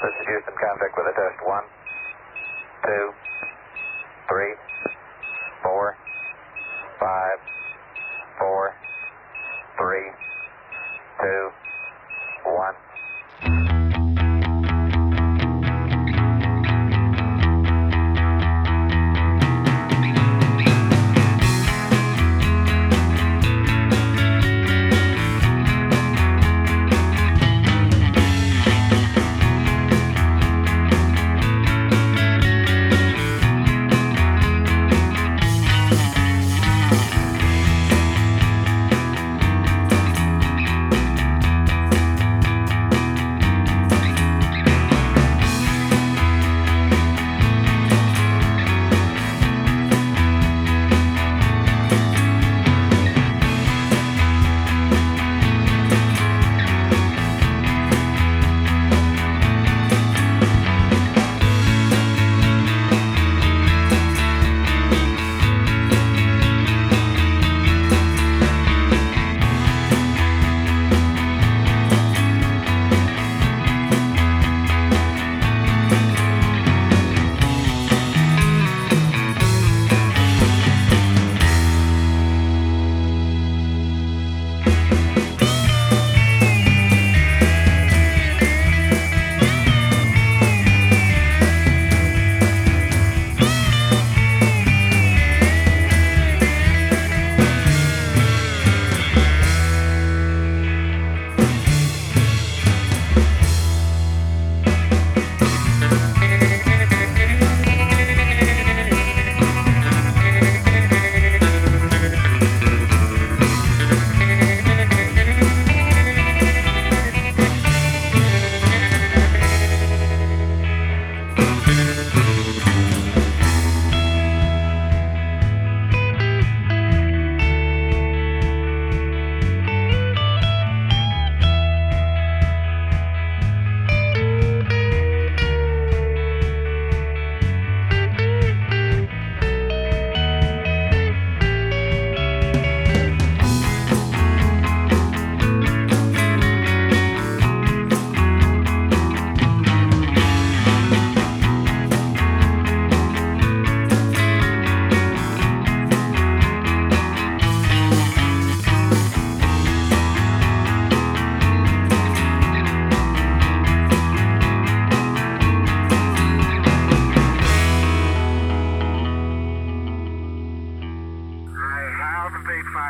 Let's reduce some contact with a test. One, two, three, four, five, four, three, two, one.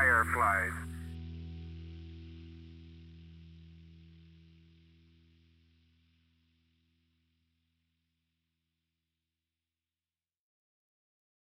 fireflies.